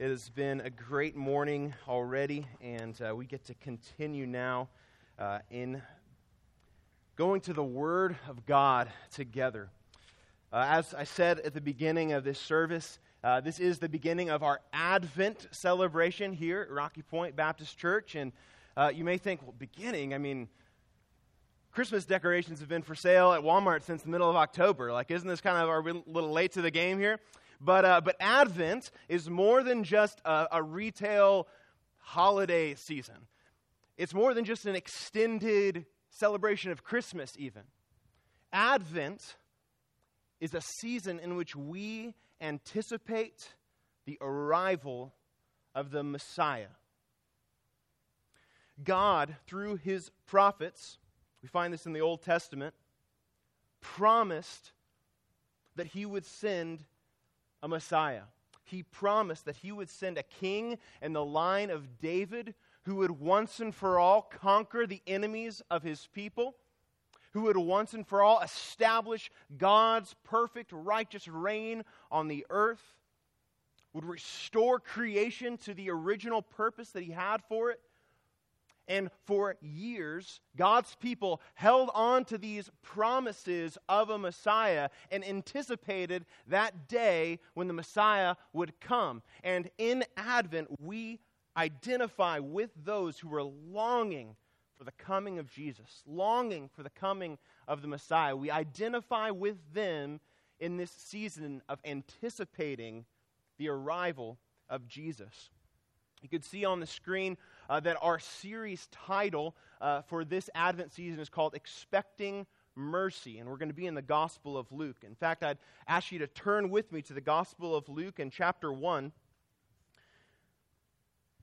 It has been a great morning already, and uh, we get to continue now uh, in going to the Word of God together. Uh, as I said at the beginning of this service, uh, this is the beginning of our Advent celebration here at Rocky Point Baptist Church. And uh, you may think, well, beginning? I mean, Christmas decorations have been for sale at Walmart since the middle of October. Like, isn't this kind of our little late to the game here? But, uh, but Advent is more than just a, a retail holiday season, it's more than just an extended celebration of Christmas, even. Advent is a season in which we anticipate the arrival of the Messiah. God, through his prophets, we find this in the Old Testament, promised that he would send a Messiah. He promised that he would send a king in the line of David who would once and for all conquer the enemies of his people, who would once and for all establish God's perfect, righteous reign on the earth, would restore creation to the original purpose that he had for it, and for years, God's people held on to these promises of a Messiah and anticipated that day when the Messiah would come. And in Advent, we identify with those who are longing for the coming of Jesus, longing for the coming of the Messiah. We identify with them in this season of anticipating the arrival of Jesus. You could see on the screen uh, that our series title uh, for this Advent season is called Expecting Mercy, and we're going to be in the Gospel of Luke. In fact, I'd ask you to turn with me to the Gospel of Luke in chapter 1.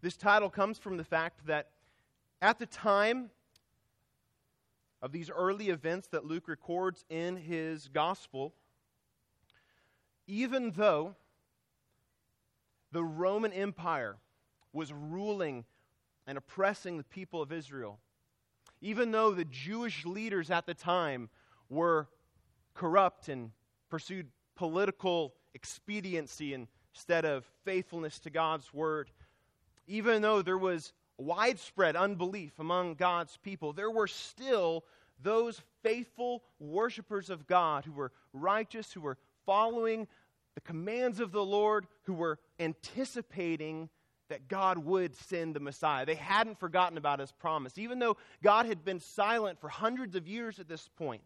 This title comes from the fact that at the time of these early events that Luke records in his Gospel, even though the Roman Empire was ruling and oppressing the people of Israel. Even though the Jewish leaders at the time were corrupt and pursued political expediency instead of faithfulness to God's word, even though there was widespread unbelief among God's people, there were still those faithful worshipers of God who were righteous, who were following the commands of the Lord, who were anticipating that God would send the Messiah. They hadn't forgotten about his promise. Even though God had been silent for hundreds of years at this point,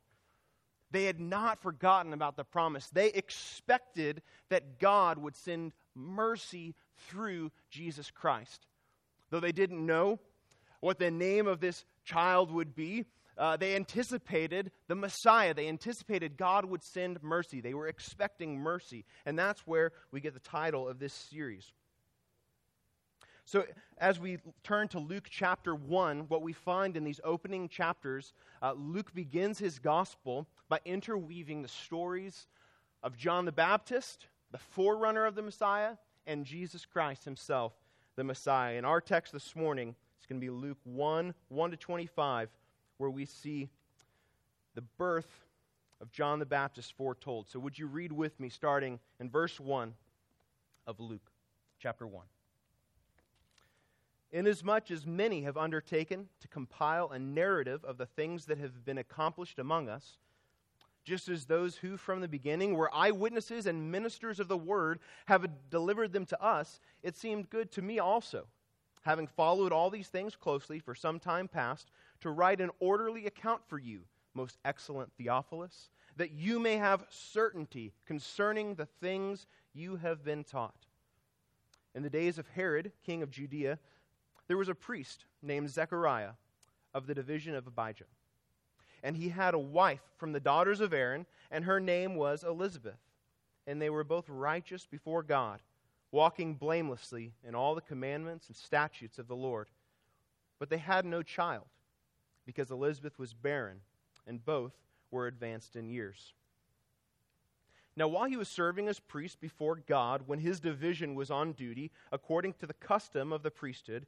they had not forgotten about the promise. They expected that God would send mercy through Jesus Christ. Though they didn't know what the name of this child would be, uh, they anticipated the Messiah. They anticipated God would send mercy. They were expecting mercy. And that's where we get the title of this series. So, as we turn to Luke chapter 1, what we find in these opening chapters, uh, Luke begins his gospel by interweaving the stories of John the Baptist, the forerunner of the Messiah, and Jesus Christ himself, the Messiah. In our text this morning, it's going to be Luke 1 1 to 25, where we see the birth of John the Baptist foretold. So, would you read with me starting in verse 1 of Luke chapter 1? Inasmuch as many have undertaken to compile a narrative of the things that have been accomplished among us, just as those who from the beginning were eyewitnesses and ministers of the word have delivered them to us, it seemed good to me also, having followed all these things closely for some time past, to write an orderly account for you, most excellent Theophilus, that you may have certainty concerning the things you have been taught. In the days of Herod, king of Judea, there was a priest named Zechariah of the division of Abijah. And he had a wife from the daughters of Aaron, and her name was Elizabeth. And they were both righteous before God, walking blamelessly in all the commandments and statutes of the Lord. But they had no child, because Elizabeth was barren, and both were advanced in years. Now, while he was serving as priest before God, when his division was on duty, according to the custom of the priesthood,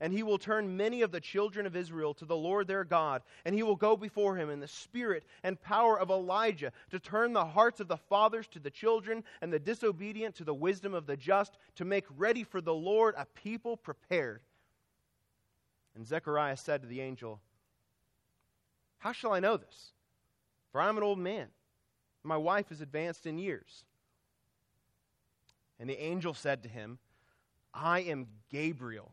And he will turn many of the children of Israel to the Lord their God, and he will go before him in the spirit and power of Elijah to turn the hearts of the fathers to the children, and the disobedient to the wisdom of the just, to make ready for the Lord a people prepared. And Zechariah said to the angel, how shall I know this? For I am an old man. My wife is advanced in years. And the angel said to him, I am Gabriel.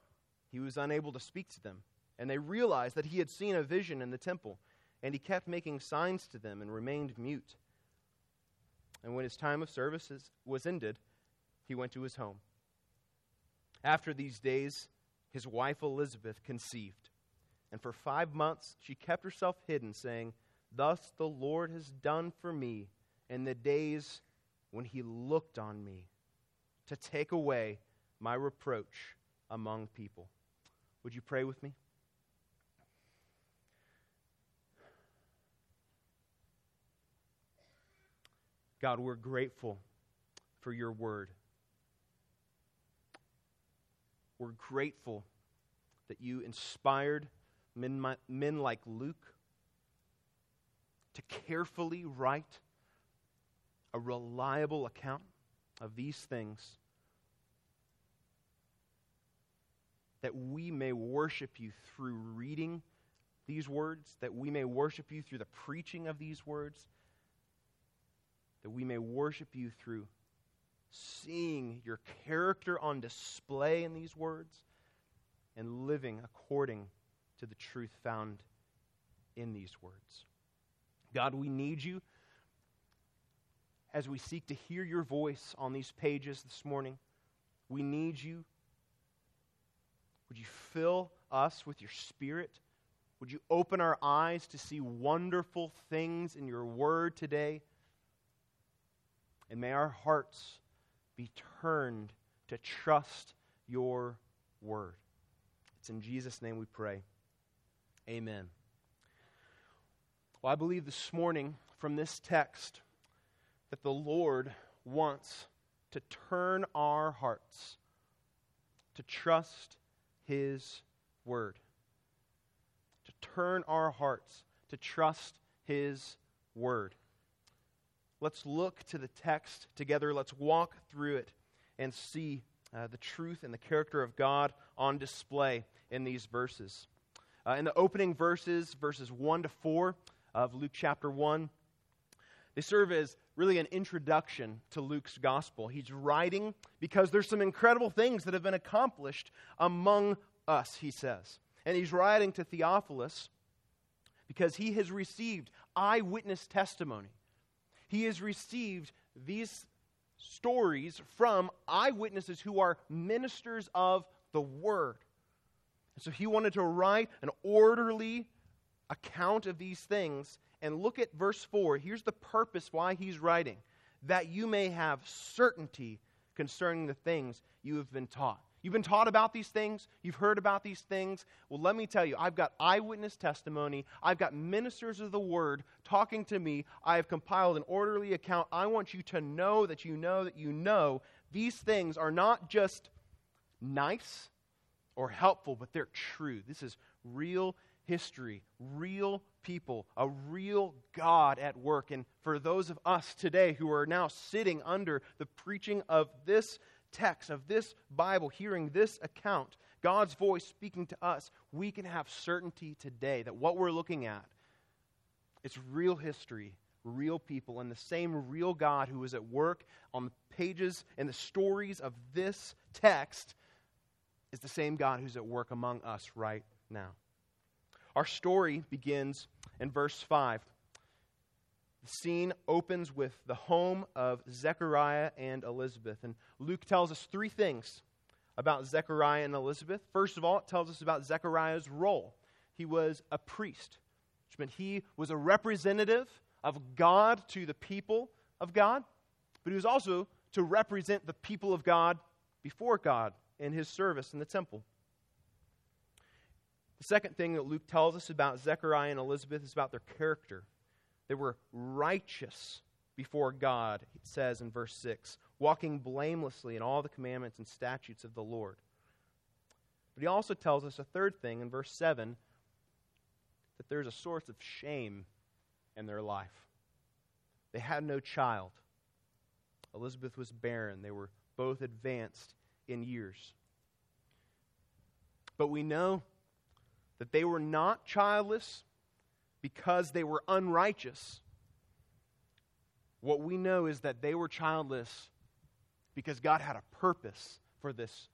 he was unable to speak to them. And they realized that he had seen a vision in the temple, and he kept making signs to them and remained mute. And when his time of service was ended, he went to his home. After these days, his wife Elizabeth conceived and for five months she kept herself hidden, saying, Thus the Lord has done for me in the days when he looked on me to take away my reproach among people. Would you pray with me? God, we're grateful for your word. We're grateful that you inspired men, men like Luke to carefully write a reliable account of these things that we may worship you through reading these words, that we may worship you through the preaching of these words, that we may worship you through seeing your character on display in these words and living according to the truth found in these words. God, we need you as we seek to hear your voice on these pages this morning. We need you. Would you fill us with your spirit? Would you open our eyes to see wonderful things in your word today? And may our hearts be turned to trust your word. It's in Jesus' name we pray. Amen. Well, I believe this morning from this text that the Lord wants to turn our hearts to trust His Word. To turn our hearts to trust His Word. Let's look to the text together. Let's walk through it and see uh, the truth and the character of God on display in these verses. Uh, in the opening verses, verses 1 to 4 of Luke chapter 1, they serve as really an introduction to Luke's gospel. He's writing because there's some incredible things that have been accomplished among us, he says. And he's writing to Theophilus because he has received eyewitness testimony. He has received these stories from eyewitnesses who are ministers of the word. And so he wanted to write an orderly account of these things. And look at verse 4. Here's the purpose why he's writing that you may have certainty concerning the things you have been taught. You've been taught about these things. You've heard about these things. Well, let me tell you, I've got eyewitness testimony. I've got ministers of the word talking to me. I have compiled an orderly account. I want you to know that you know that you know these things are not just nice, or helpful, but they're true. This is real history, real people, a real God at work. And for those of us today who are now sitting under the preaching of this text, of this Bible, hearing this account, God's voice speaking to us, we can have certainty today that what we're looking at it's real history, real people, and the same real God who is at work on the pages and the stories of this text is the same God who's at work among us right now. Our story begins in verse 5. The scene opens with the home of Zechariah and Elizabeth. And Luke tells us three things about Zechariah and Elizabeth. First of all, it tells us about Zechariah's role. He was a priest, which meant he was a representative of God to the people of God, but he was also to represent the people of God before God in his service in the temple. The second thing that Luke tells us about Zechariah and Elizabeth is about their character. They were righteous before God, it says in verse 6, walking blamelessly in all the commandments and statutes of the Lord. But he also tells us a third thing in verse 7 that there's a source of shame in their life. They had no child. Elizabeth was barren. They were both advanced in years. But we know that they were not childless because they were unrighteous. What we know is that they were childless because God had a purpose for this.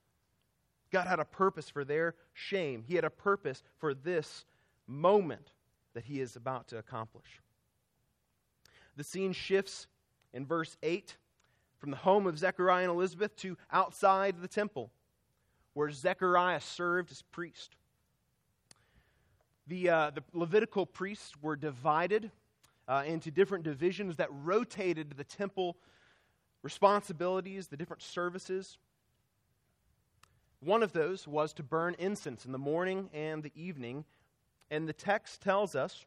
God had a purpose for their shame. He had a purpose for this moment that He is about to accomplish. The scene shifts in verse 8 from the home of Zechariah and Elizabeth to outside the temple, where Zechariah served as priest. The, uh, the Levitical priests were divided uh, into different divisions that rotated the temple responsibilities, the different services. One of those was to burn incense in the morning and the evening. And the text tells us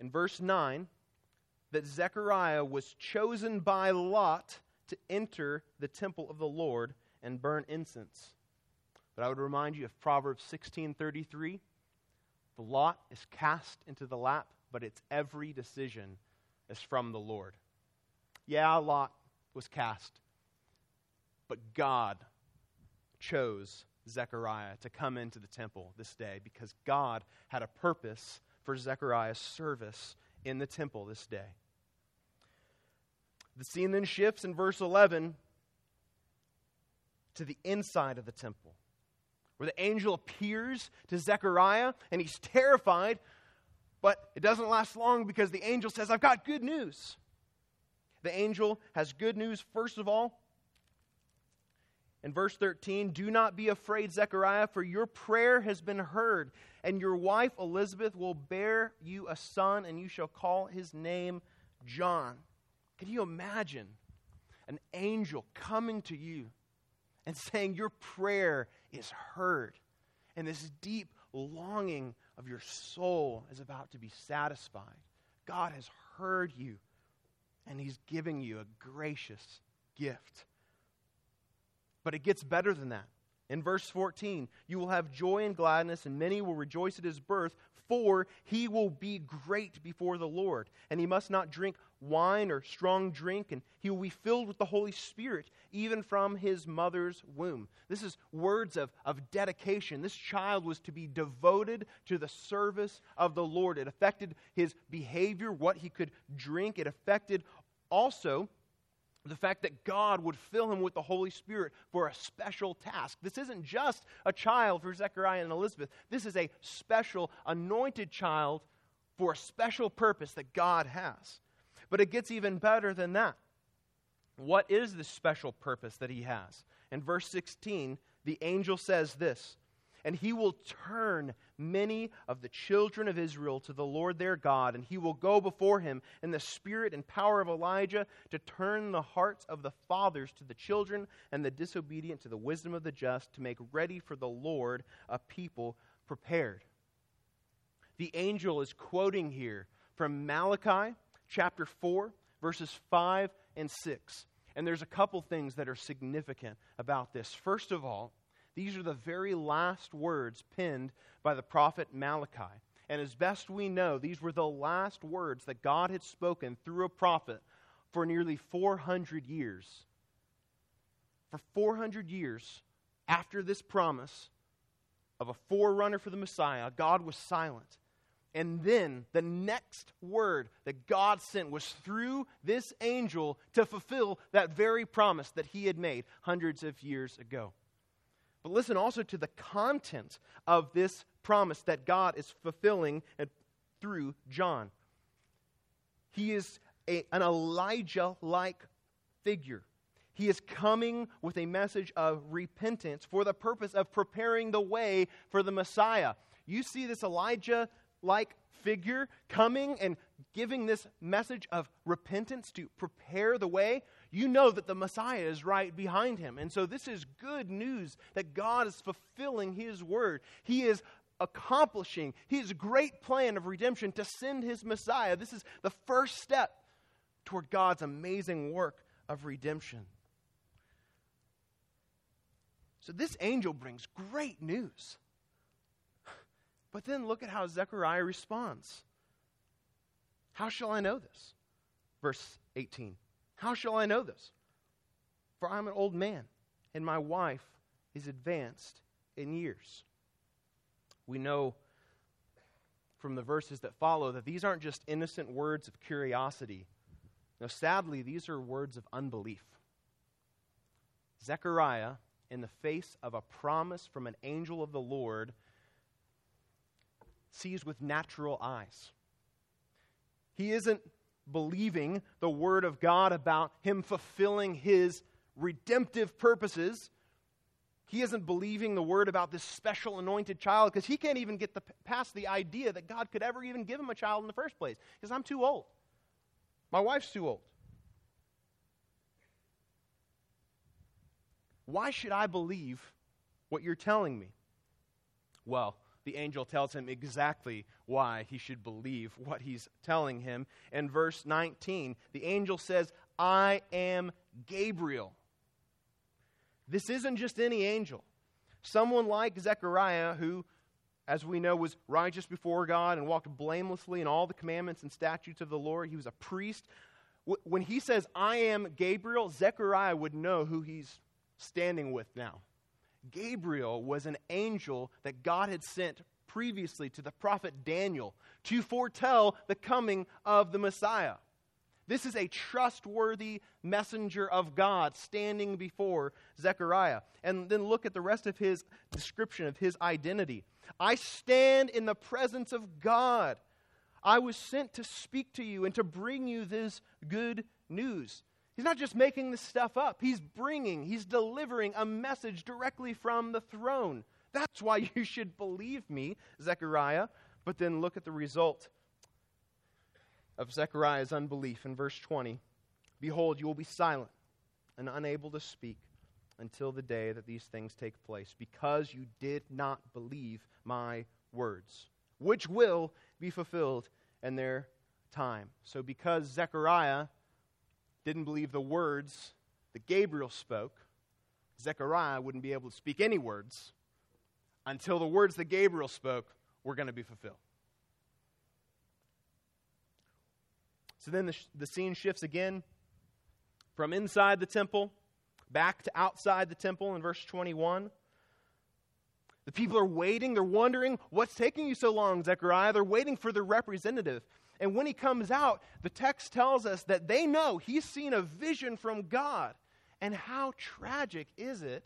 in verse 9 that Zechariah was chosen by Lot to enter the temple of the Lord and burn incense. But I would remind you of Proverbs 16:33, the lot is cast into the lap, but its every decision is from the Lord. Yeah, a Lot was cast, but God chose Zechariah to come into the temple this day because God had a purpose for Zechariah's service in the temple this day. The scene then shifts in verse 11 to the inside of the temple, where the angel appears to Zechariah and he's terrified, but it doesn't last long because the angel says, I've got good news. The angel has good news, first of all. In verse 13, do not be afraid, Zechariah, for your prayer has been heard, and your wife Elizabeth will bear you a son, and you shall call his name John. Can you imagine an angel coming to you and saying, Your prayer is heard, and this deep longing of your soul is about to be satisfied? God has heard you, and he's giving you a gracious gift. But it gets better than that. In verse 14, you will have joy and gladness, and many will rejoice at his birth, for he will be great before the Lord. And he must not drink wine or strong drink, and he will be filled with the Holy Spirit, even from his mother's womb. This is words of, of dedication. This child was to be devoted to the service of the Lord. It affected his behavior, what he could drink. It affected also the fact that God would fill him with the Holy Spirit for a special task. This isn't just a child for Zechariah and Elizabeth, this is a special, anointed child for a special purpose that God has. But it gets even better than that. What is the special purpose that he has? In verse 16, the angel says this and he will turn many of the children of Israel to the Lord their God, and he will go before him in the spirit and power of Elijah to turn the hearts of the fathers to the children and the disobedient to the wisdom of the just, to make ready for the Lord a people prepared. The angel is quoting here from Malachi chapter 4, verses 5 and 6. And there's a couple things that are significant about this. First of all, these are the very last words penned by the prophet Malachi. And as best we know, these were the last words that God had spoken through a prophet for nearly 400 years. For 400 years, after this promise of a forerunner for the Messiah, God was silent. And then the next word that God sent was through this angel to fulfill that very promise that he had made hundreds of years ago. But listen also to the content of this promise that God is fulfilling through John. He is a, an Elijah like figure. He is coming with a message of repentance for the purpose of preparing the way for the Messiah. You see this Elijah like figure coming and giving this message of repentance to prepare the way. You know that the Messiah is right behind him. And so this is good news that God is fulfilling his word. He is accomplishing his great plan of redemption to send his Messiah. This is the first step toward God's amazing work of redemption. So this angel brings great news. But then look at how Zechariah responds. How shall I know this? Verse 18. How shall I know this? For I'm an old man, and my wife is advanced in years. We know from the verses that follow that these aren't just innocent words of curiosity. No, sadly, these are words of unbelief. Zechariah in the face of a promise from an angel of the Lord, sees with natural eyes. He isn't believing the word of God about him fulfilling his redemptive purposes. He isn't believing the word about this special anointed child because he can't even get the, past the idea that God could ever even give him a child in the first place because I'm too old. My wife's too old. Why should I believe what you're telling me? Well, the angel tells him exactly why he should believe what he's telling him. In verse 19, the angel says, I am Gabriel. This isn't just any angel. Someone like Zechariah, who, as we know, was righteous before God and walked blamelessly in all the commandments and statutes of the Lord. He was a priest. When he says, I am Gabriel, Zechariah would know who he's standing with now. Gabriel was an angel that God had sent previously to the prophet Daniel to foretell the coming of the Messiah. This is a trustworthy messenger of God standing before Zechariah. And then look at the rest of his description of his identity. I stand in the presence of God. I was sent to speak to you and to bring you this good news. He's not just making this stuff up, he's bringing, he's delivering a message directly from the throne. That's why you should believe me, Zechariah. But then look at the result of Zechariah's unbelief in verse 20. Behold, you will be silent and unable to speak until the day that these things take place, because you did not believe my words, which will be fulfilled in their time. So, because Zechariah didn't believe the words that Gabriel spoke, Zechariah wouldn't be able to speak any words until the words that Gabriel spoke were going to be fulfilled. So then the, the scene shifts again from inside the temple back to outside the temple in verse 21. The people are waiting. They're wondering, what's taking you so long, Zechariah? They're waiting for their representative. And when he comes out, the text tells us that they know he's seen a vision from God. And how tragic is it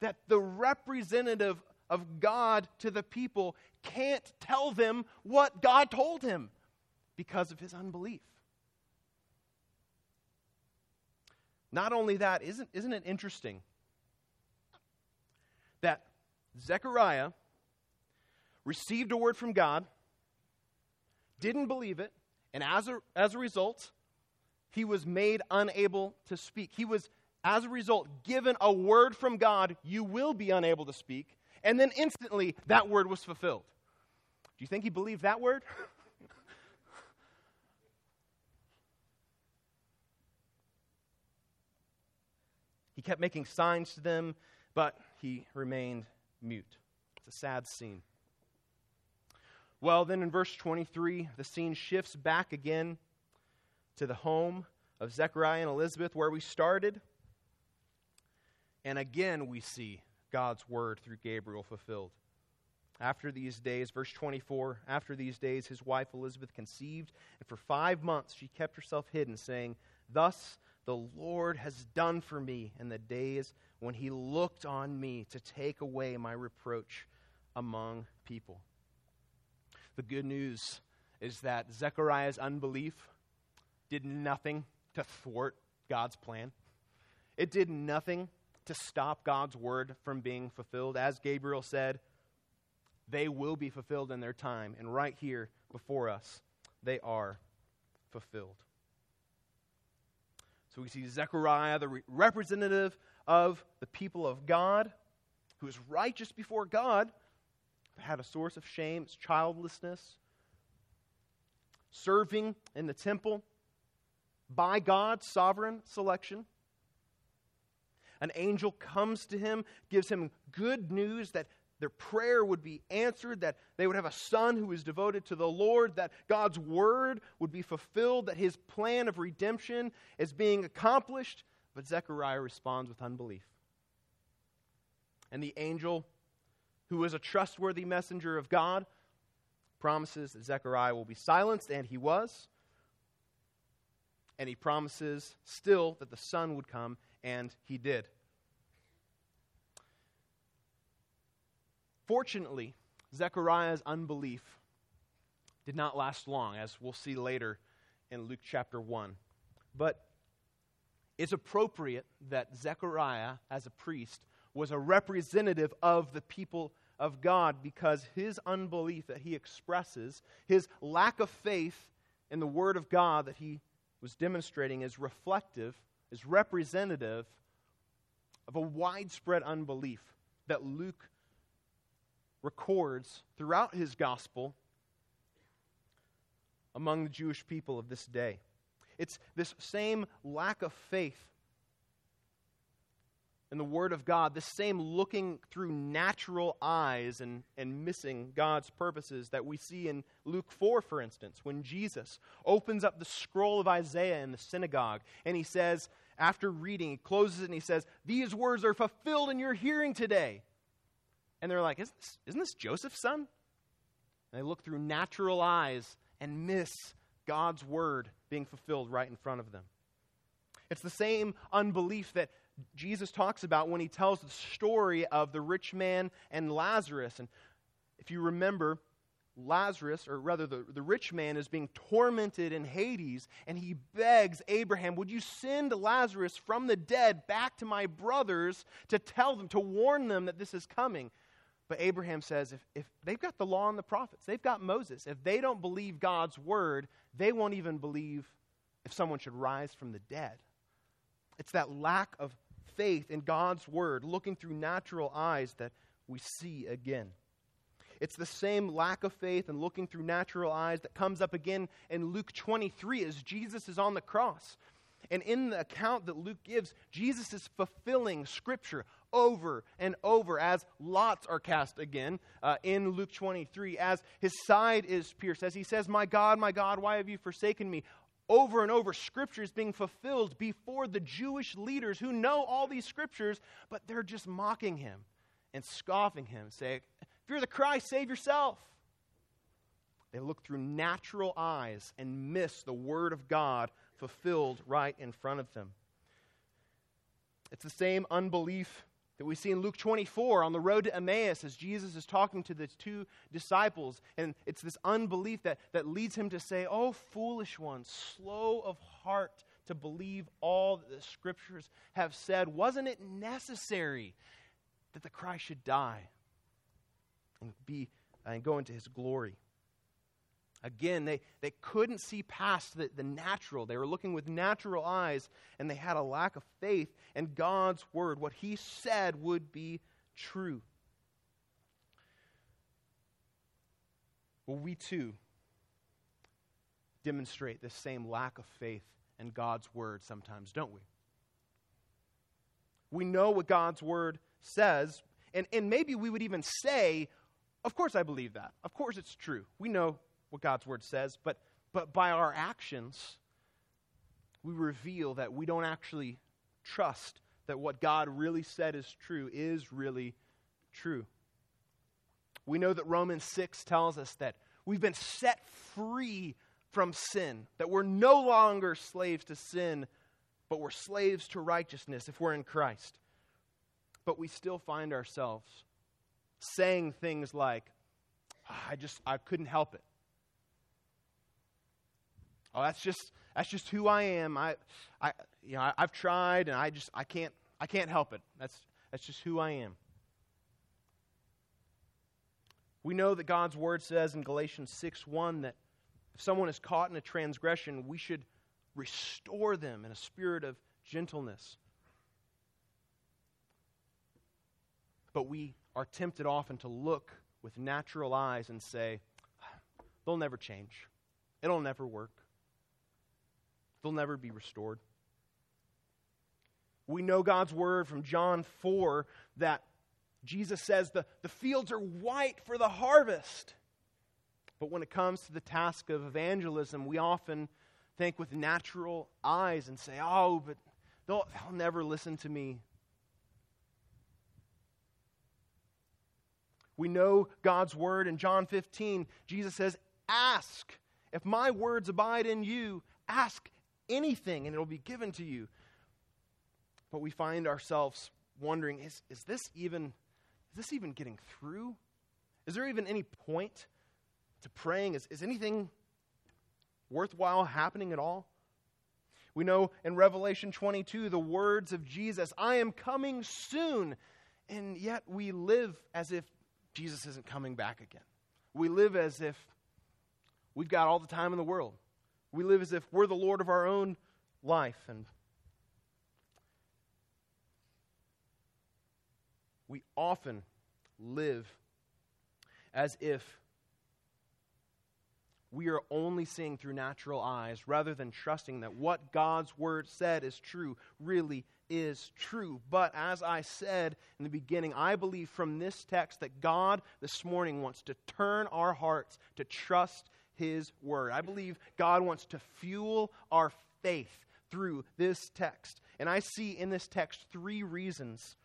that the representative of God to the people can't tell them what God told him because of his unbelief? Not only that, isn't, isn't it interesting that Zechariah received a word from God? Didn't believe it, and as a, as a result, he was made unable to speak. He was, as a result, given a word from God, you will be unable to speak, and then instantly that word was fulfilled. Do you think he believed that word? he kept making signs to them, but he remained mute. It's a sad scene. Well, then in verse 23, the scene shifts back again to the home of Zechariah and Elizabeth where we started. And again, we see God's word through Gabriel fulfilled. After these days, verse 24, after these days, his wife Elizabeth conceived, and for five months she kept herself hidden, saying, Thus the Lord has done for me in the days when he looked on me to take away my reproach among people. The good news is that Zechariah's unbelief did nothing to thwart God's plan. It did nothing to stop God's word from being fulfilled. As Gabriel said, they will be fulfilled in their time. And right here before us, they are fulfilled. So we see Zechariah, the re- representative of the people of God, who is righteous before God, had a source of shame, it's childlessness, serving in the temple by God's sovereign selection. An angel comes to him, gives him good news that their prayer would be answered, that they would have a son who is devoted to the Lord, that God's word would be fulfilled, that his plan of redemption is being accomplished. But Zechariah responds with unbelief. And the angel, who is a trustworthy messenger of God, promises that Zechariah will be silenced, and he was. And he promises still that the son would come, and he did. Fortunately, Zechariah's unbelief did not last long, as we'll see later in Luke chapter 1. But it's appropriate that Zechariah, as a priest, was a representative of the people of God because his unbelief that he expresses, his lack of faith in the Word of God that he was demonstrating, is reflective, is representative of a widespread unbelief that Luke records throughout his gospel among the Jewish people of this day. It's this same lack of faith in the Word of God, the same looking through natural eyes and, and missing God's purposes that we see in Luke 4, for instance, when Jesus opens up the scroll of Isaiah in the synagogue and he says, after reading, he closes it and he says, These words are fulfilled in your hearing today. And they're like, isn't this, isn't this Joseph's son? And they look through natural eyes and miss God's word being fulfilled right in front of them. It's the same unbelief that Jesus talks about when he tells the story of the rich man and Lazarus. And if you remember, Lazarus, or rather the, the rich man, is being tormented in Hades, and he begs Abraham, Would you send Lazarus from the dead back to my brothers to tell them, to warn them that this is coming? But Abraham says if, if they've got the law and the prophets, they've got Moses. If they don't believe God's word, they won't even believe if someone should rise from the dead. It's that lack of faith in God's word, looking through natural eyes, that we see again. It's the same lack of faith and looking through natural eyes that comes up again in Luke 23 as Jesus is on the cross. And in the account that Luke gives, Jesus is fulfilling Scripture over and over as lots are cast again uh, in Luke 23, as his side is pierced, as he says, My God, my God, why have you forsaken me? Over and over, scriptures being fulfilled before the Jewish leaders who know all these Scriptures, but they're just mocking him and scoffing him, saying, If you're the Christ, save yourself. They look through natural eyes and miss the Word of God fulfilled right in front of them. It's the same unbelief that we see in Luke 24 on the road to Emmaus as Jesus is talking to the two disciples. And it's this unbelief that, that leads him to say, Oh, foolish ones, slow of heart to believe all that the scriptures have said. Wasn't it necessary that the Christ should die and, be, and go into his glory? Again, they, they couldn't see past the, the natural. They were looking with natural eyes, and they had a lack of faith in God's word. What He said would be true. Well, we too demonstrate this same lack of faith in God's word sometimes, don't we? We know what God's word says, and, and maybe we would even say, Of course, I believe that. Of course, it's true. We know what God's word says, but, but by our actions, we reveal that we don't actually trust that what God really said is true is really true. We know that Romans 6 tells us that we've been set free from sin, that we're no longer slaves to sin, but we're slaves to righteousness if we're in Christ. But we still find ourselves saying things like, ah, I just, I couldn't help it. Oh, that's just, that's just who I am. I, I, you know, I, I've tried and I just, I can't, I can't help it. That's, that's just who I am. We know that God's word says in Galatians 6 1 that if someone is caught in a transgression, we should restore them in a spirit of gentleness. But we are tempted often to look with natural eyes and say, ah, they'll never change. It'll never work. They'll never be restored. We know God's word from John 4 that Jesus says the, the fields are white for the harvest. But when it comes to the task of evangelism, we often think with natural eyes and say, oh, but they'll, they'll never listen to me. We know God's word in John 15. Jesus says, Ask. If my words abide in you, ask anything and it'll be given to you. But we find ourselves wondering is, is this even is this even getting through? Is there even any point to praying? Is, is anything worthwhile happening at all? We know in Revelation 22 the words of Jesus, I am coming soon. And yet we live as if Jesus isn't coming back again. We live as if we've got all the time in the world. We live as if we're the Lord of our own life. And we often live as if we are only seeing through natural eyes rather than trusting that what God's word said is true really is true. But as I said in the beginning, I believe from this text that God this morning wants to turn our hearts to trust his word. I believe God wants to fuel our faith through this text. And I see in this text three reasons,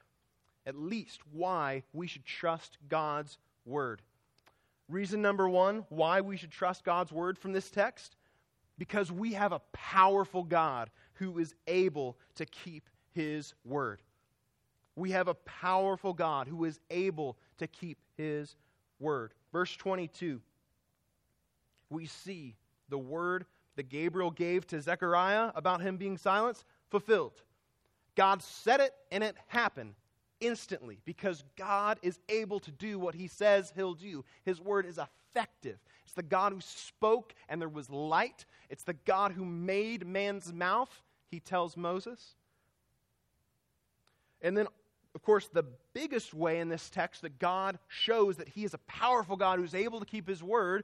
at least, why we should trust God's word. Reason number one why we should trust God's word from this text because we have a powerful God who is able to keep his word. We have a powerful God who is able to keep his word. Verse 22, we see the word that Gabriel gave to Zechariah about him being silenced fulfilled. God said it and it happened instantly because God is able to do what he says he'll do. His word is effective. It's the God who spoke and there was light. It's the God who made man's mouth, he tells Moses. And then, of course, the biggest way in this text that God shows that he is a powerful God who's able to keep his word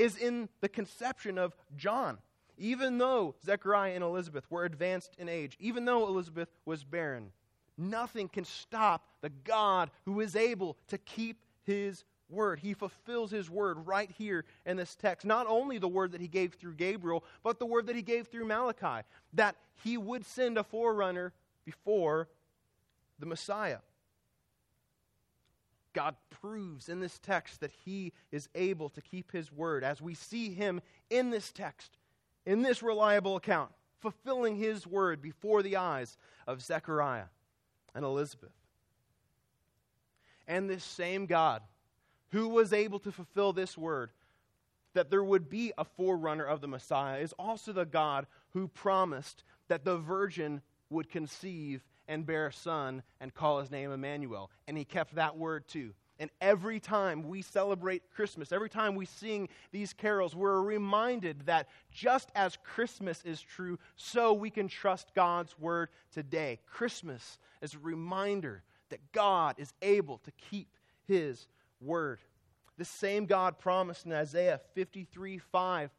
is in the conception of John. Even though Zechariah and Elizabeth were advanced in age, even though Elizabeth was barren, Nothing can stop the God who is able to keep his word. He fulfills his word right here in this text. Not only the word that he gave through Gabriel, but the word that he gave through Malachi that he would send a forerunner before the Messiah. God proves in this text that he is able to keep his word as we see him in this text, in this reliable account, fulfilling his word before the eyes of Zechariah and Elizabeth. And this same God who was able to fulfill this word, that there would be a forerunner of the Messiah, is also the God who promised that the virgin would conceive and bear a son and call his name Emmanuel. And he kept that word too. And every time we celebrate Christmas, every time we sing these carols, we're reminded that just as Christmas is true, so we can trust God's word today. Christmas is a reminder that God is able to keep his word. The same God promised in Isaiah 53 5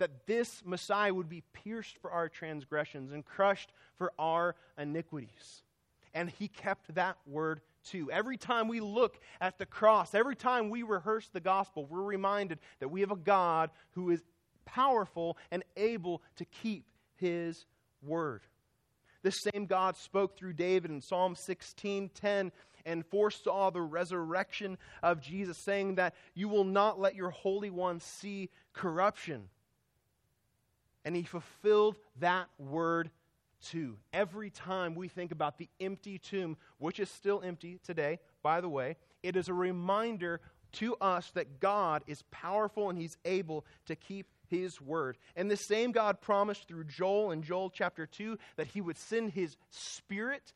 that this Messiah would be pierced for our transgressions and crushed for our iniquities. And he kept that word too. Every time we look at the cross, every time we rehearse the gospel, we're reminded that we have a God who is powerful and able to keep his word. The same God spoke through David in Psalm 16:10 and foresaw the resurrection of Jesus, saying that you will not let your Holy One see corruption. And he fulfilled that word too. Every time we think about the empty tomb, which is still empty today, by the way, it is a reminder to us that God is powerful and he's able to keep his word. And the same God promised through Joel in Joel chapter 2 that he would send his spirit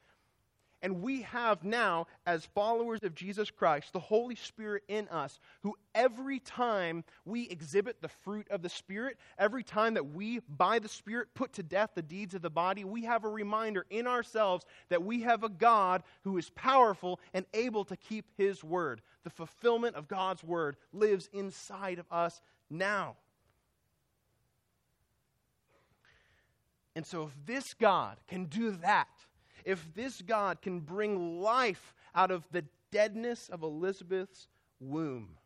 and we have now, as followers of Jesus Christ, the Holy Spirit in us, who every time we exhibit the fruit of the Spirit, every time that we, by the Spirit, put to death the deeds of the body, we have a reminder in ourselves that we have a God who is powerful and able to keep His word. The fulfillment of God's word lives inside of us now. And so, if this God can do that, if this God can bring life out of the deadness of Elizabeth's womb,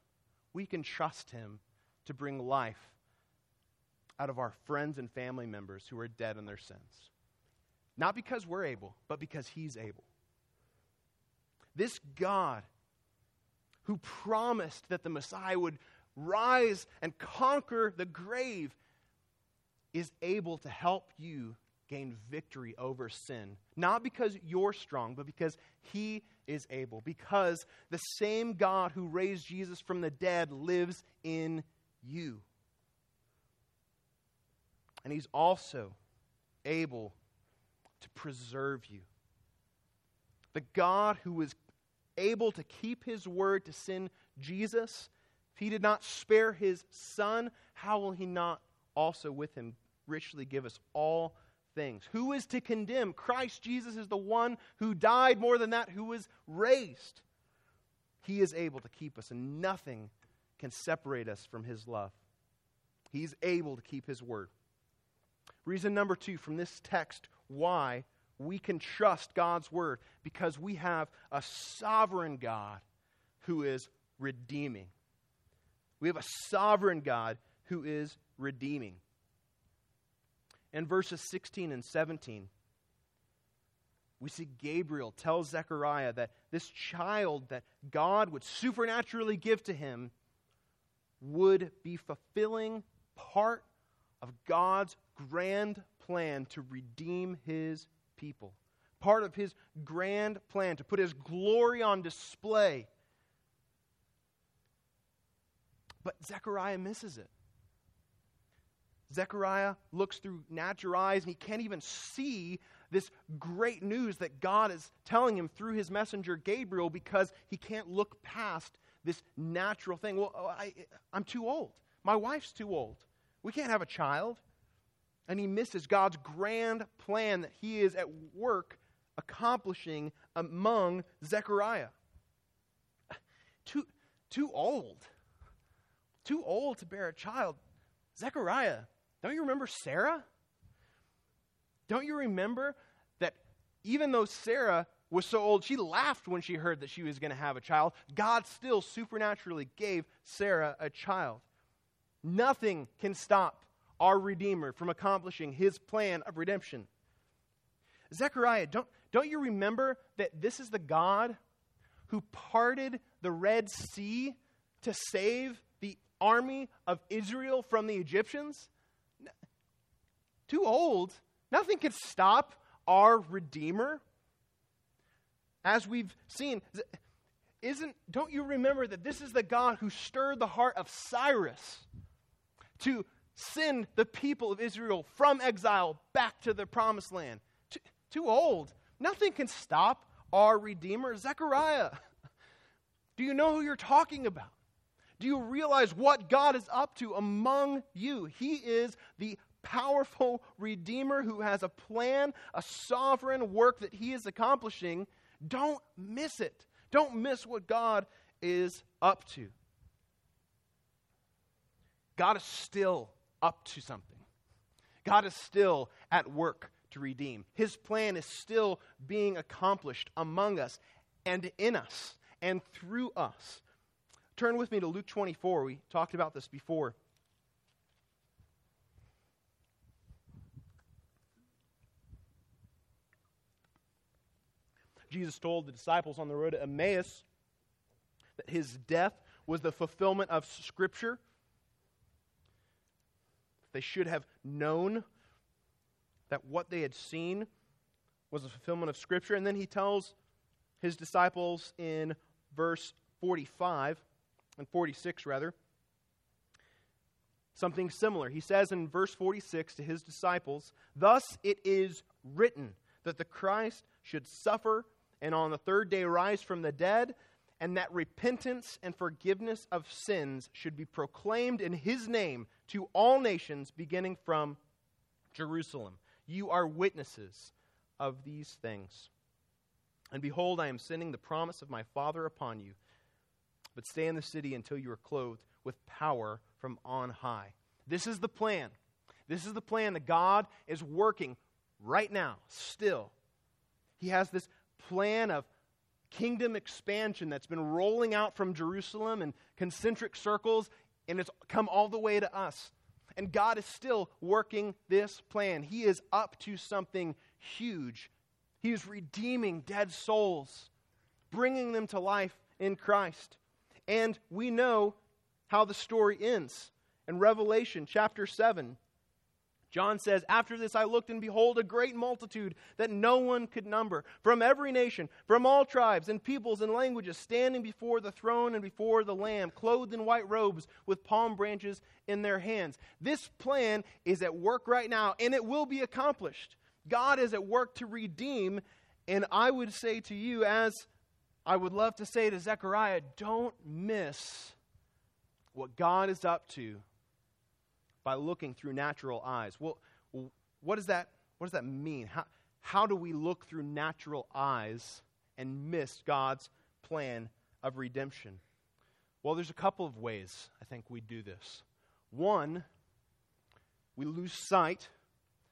we can trust him to bring life out of our friends and family members who are dead in their sins. Not because we're able, but because he's able. This God who promised that the Messiah would rise and conquer the grave is able to help you gain victory over sin. Not because you're strong, but because He is able. Because the same God who raised Jesus from the dead lives in you. And He's also able to preserve you. The God who was able to keep His word to send Jesus, if He did not spare His Son, how will He not also with Him richly give us all things. Who is to condemn? Christ Jesus is the one who died, more than that, who was raised. He is able to keep us, and nothing can separate us from his love. He's able to keep his word. Reason number two from this text why we can trust God's word because we have a sovereign God who is redeeming. We have a sovereign God who is redeeming in verses 16 and 17, we see Gabriel tell Zechariah that this child that God would supernaturally give to him would be fulfilling part of God's grand plan to redeem his people. Part of his grand plan to put his glory on display. But Zechariah misses it. Zechariah looks through natural eyes and he can't even see this great news that God is telling him through his messenger Gabriel because he can't look past this natural thing. Well, oh, I, I'm too old. My wife's too old. We can't have a child. And he misses God's grand plan that he is at work accomplishing among Zechariah. Too, too old. Too old to bear a child. Zechariah, don't you remember Sarah? Don't you remember that even though Sarah was so old, she laughed when she heard that she was going to have a child. God still supernaturally gave Sarah a child. Nothing can stop our Redeemer from accomplishing his plan of redemption. Zechariah, don't, don't you remember that this is the God who parted the Red Sea to save the army of Israel from the Egyptians? Too old. Nothing can stop our Redeemer. As we've seen, isn't don't you remember that this is the God who stirred the heart of Cyrus to send the people of Israel from exile back to the promised land? Too, too old. Nothing can stop our Redeemer. Zechariah, do you know who you're talking about? Do you realize what God is up to among you? He is the powerful Redeemer who has a plan, a sovereign work that he is accomplishing, don't miss it. Don't miss what God is up to. God is still up to something. God is still at work to redeem. His plan is still being accomplished among us and in us and through us. Turn with me to Luke 24. We talked about this before. Jesus told the disciples on the road to Emmaus that his death was the fulfillment of Scripture. They should have known that what they had seen was a fulfillment of Scripture. And then he tells his disciples in verse 45 and 46, rather, something similar. He says in verse 46 to his disciples, Thus it is written that the Christ should suffer and on the third day rise from the dead, and that repentance and forgiveness of sins should be proclaimed in his name to all nations, beginning from Jerusalem. You are witnesses of these things. And behold, I am sending the promise of my Father upon you. But stay in the city until you are clothed with power from on high. This is the plan. This is the plan that God is working right now, still. He has this plan of kingdom expansion that's been rolling out from Jerusalem in concentric circles, and it's come all the way to us. And God is still working this plan. He is up to something huge. He is redeeming dead souls, bringing them to life in Christ. And we know how the story ends. In Revelation chapter 7, John says, After this I looked, and behold, a great multitude that no one could number, from every nation, from all tribes and peoples and languages, standing before the throne and before the Lamb, clothed in white robes, with palm branches in their hands. This plan is at work right now, and it will be accomplished. God is at work to redeem, and I would say to you, as I would love to say to Zechariah, don't miss what God is up to by looking through natural eyes. Well, what does that, what does that mean? How, how do we look through natural eyes and miss God's plan of redemption? Well, there's a couple of ways I think we do this. One, we lose sight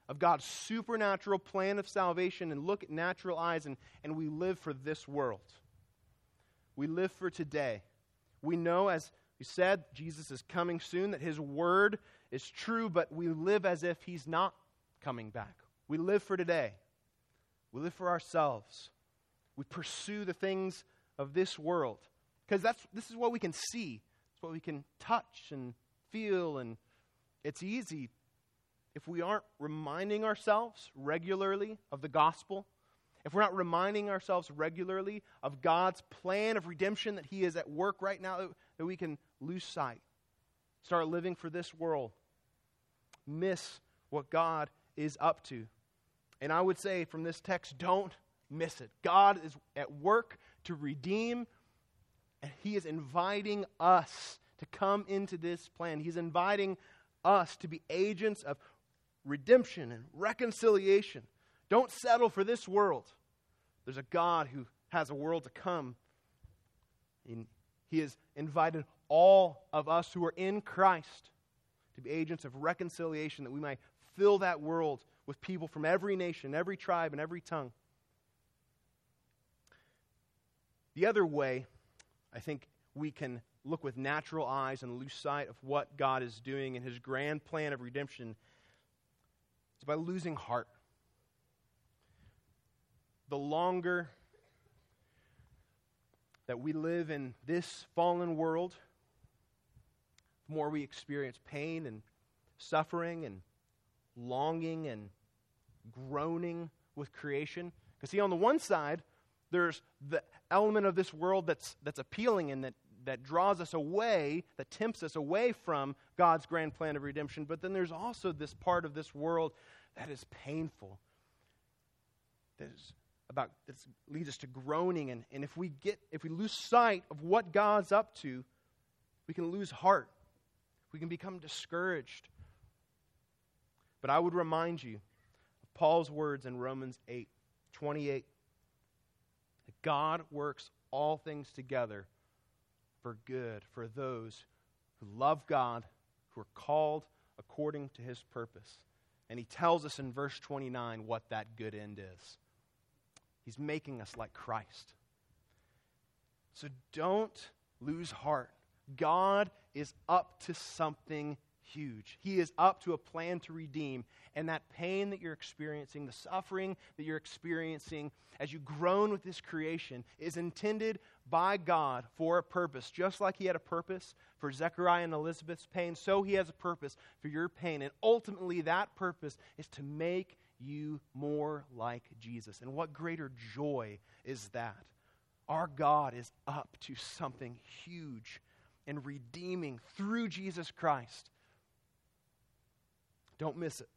of God's supernatural plan of salvation and look at natural eyes and, and we live for this world. We live for today. We know, as we said, Jesus is coming soon, that his word is true, but we live as if He's not coming back. We live for today, we live for ourselves. We pursue the things of this world because that's this is what we can see. It's what we can touch and feel and it's easy if we aren't reminding ourselves regularly of the gospel, if we're not reminding ourselves regularly of God's plan of redemption that He is at work right now, that we can lose sight, start living for this world miss what God is up to. And I would say from this text, don't miss it. God is at work to redeem, and He is inviting us to come into this plan. He's inviting us to be agents of redemption and reconciliation. Don't settle for this world. There's a God who has a world to come. And he has invited all of us who are in Christ to be agents of reconciliation that we might fill that world with people from every nation, every tribe, and every tongue. The other way, I think we can look with natural eyes and lose sight of what God is doing in his grand plan of redemption is by losing heart. The longer that we live in this fallen world, the more we experience pain and suffering and longing and groaning with creation. Because, see, on the one side, there's the element of this world that's, that's appealing and that, that draws us away, that tempts us away from God's grand plan of redemption. But then there's also this part of this world that is painful, that is about that leads us to groaning. And, and if we get if we lose sight of what God's up to, we can lose heart. We can become discouraged. But I would remind you of Paul's words in Romans 8 28 that God works all things together for good for those who love God, who are called according to his purpose. And he tells us in verse 29 what that good end is. He's making us like Christ. So don't lose heart. God is up to something huge. He is up to a plan to redeem. And that pain that you're experiencing, the suffering that you're experiencing as you groan with this creation, is intended by God for a purpose. Just like He had a purpose for Zechariah and Elizabeth's pain, so He has a purpose for your pain. And ultimately, that purpose is to make you more like Jesus. And what greater joy is that? Our God is up to something huge and redeeming through Jesus Christ. Don't miss it.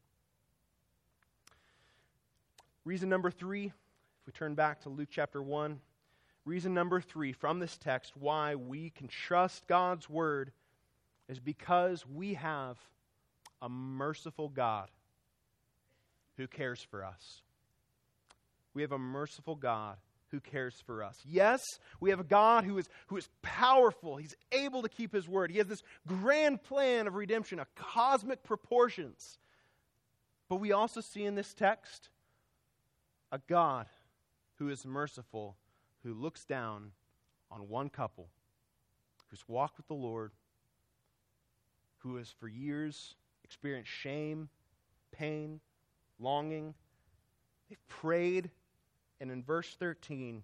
Reason number three, if we turn back to Luke chapter 1, reason number three from this text why we can trust God's word is because we have a merciful God who cares for us. We have a merciful God who cares for us. Yes, we have a God who is, who is powerful. He's able to keep his word. He has this grand plan of redemption, a cosmic proportions. But we also see in this text a God who is merciful, who looks down on one couple who's walked with the Lord, who has for years experienced shame, pain, longing. They've prayed and in verse 13,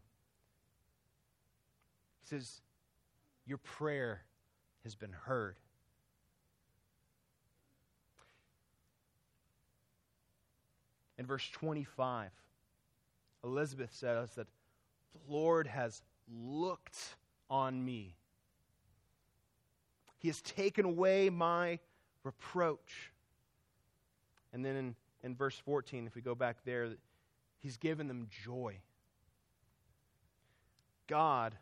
he says, Your prayer has been heard. In verse 25, Elizabeth says that the Lord has looked on me. He has taken away my reproach. And then in, in verse 14, if we go back there, He's given them joy. God,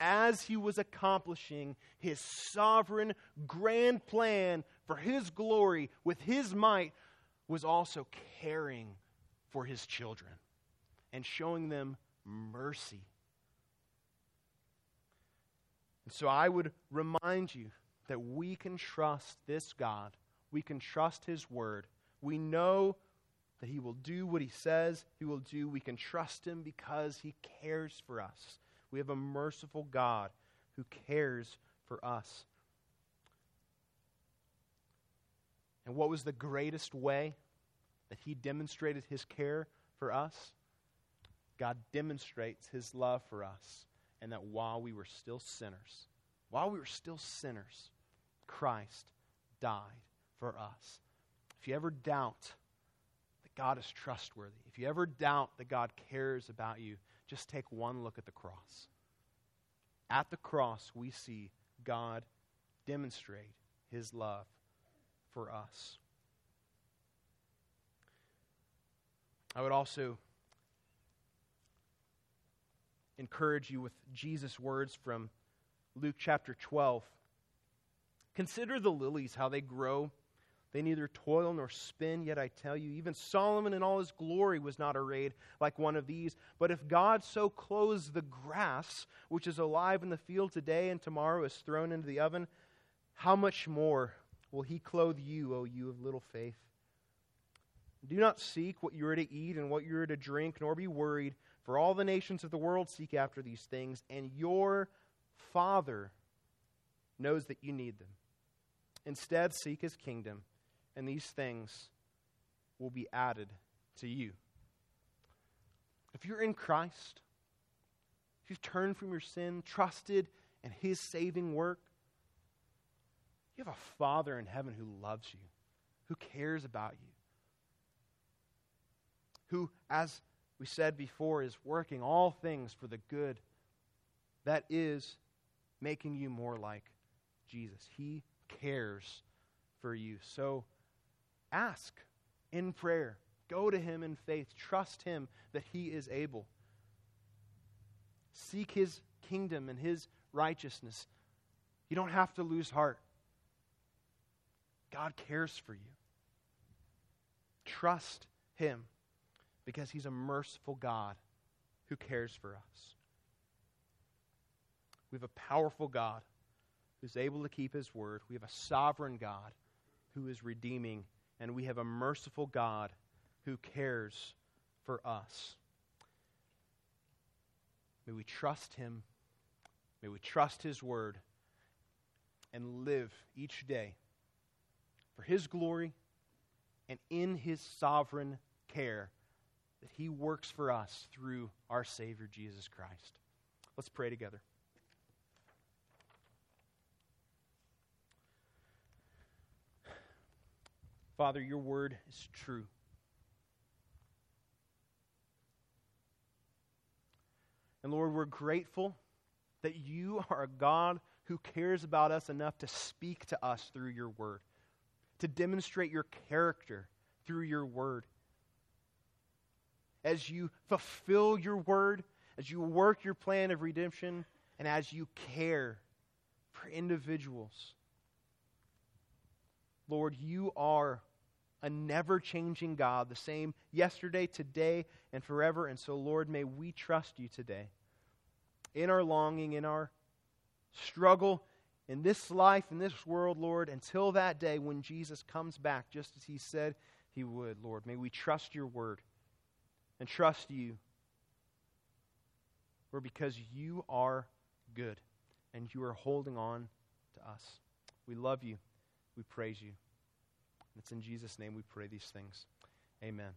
as He was accomplishing His sovereign, grand plan for His glory with His might, was also caring for His children and showing them mercy. And so I would remind you that we can trust this God. We can trust His Word. We know that He will do what He says He will do. We can trust Him because He cares for us. We have a merciful God who cares for us. And what was the greatest way that He demonstrated His care for us? God demonstrates His love for us, and that while we were still sinners, while we were still sinners, Christ died for us. If you ever doubt God is trustworthy. If you ever doubt that God cares about you, just take one look at the cross. At the cross, we see God demonstrate his love for us. I would also encourage you with Jesus' words from Luke chapter 12. Consider the lilies, how they grow. They neither toil nor spin, yet I tell you, even Solomon in all his glory was not arrayed like one of these. But if God so clothes the grass, which is alive in the field today and tomorrow is thrown into the oven, how much more will he clothe you, O you of little faith? Do not seek what you are to eat and what you are to drink, nor be worried, for all the nations of the world seek after these things, and your Father knows that you need them. Instead, seek his kingdom and these things will be added to you. If you're in Christ, if you've turned from your sin, trusted in His saving work, you have a Father in heaven who loves you, who cares about you, who, as we said before, is working all things for the good that is making you more like Jesus. He cares for you. So Ask in prayer. Go to Him in faith. Trust Him that He is able. Seek His kingdom and His righteousness. You don't have to lose heart. God cares for you. Trust Him because He's a merciful God who cares for us. We have a powerful God who's able to keep His word. We have a sovereign God who is redeeming and we have a merciful God who cares for us. May we trust Him. May we trust His word and live each day for His glory and in His sovereign care that He works for us through our Savior Jesus Christ. Let's pray together. Father, your word is true. And Lord, we're grateful that you are a God who cares about us enough to speak to us through your word, to demonstrate your character through your word. As you fulfill your word, as you work your plan of redemption, and as you care for individuals Lord, you are a never changing God, the same yesterday, today, and forever. And so, Lord, may we trust you today in our longing, in our struggle, in this life, in this world, Lord, until that day when Jesus comes back, just as he said he would, Lord. May we trust your word and trust you. Lord, because you are good and you are holding on to us. We love you. We praise you. It's in Jesus' name we pray these things. Amen.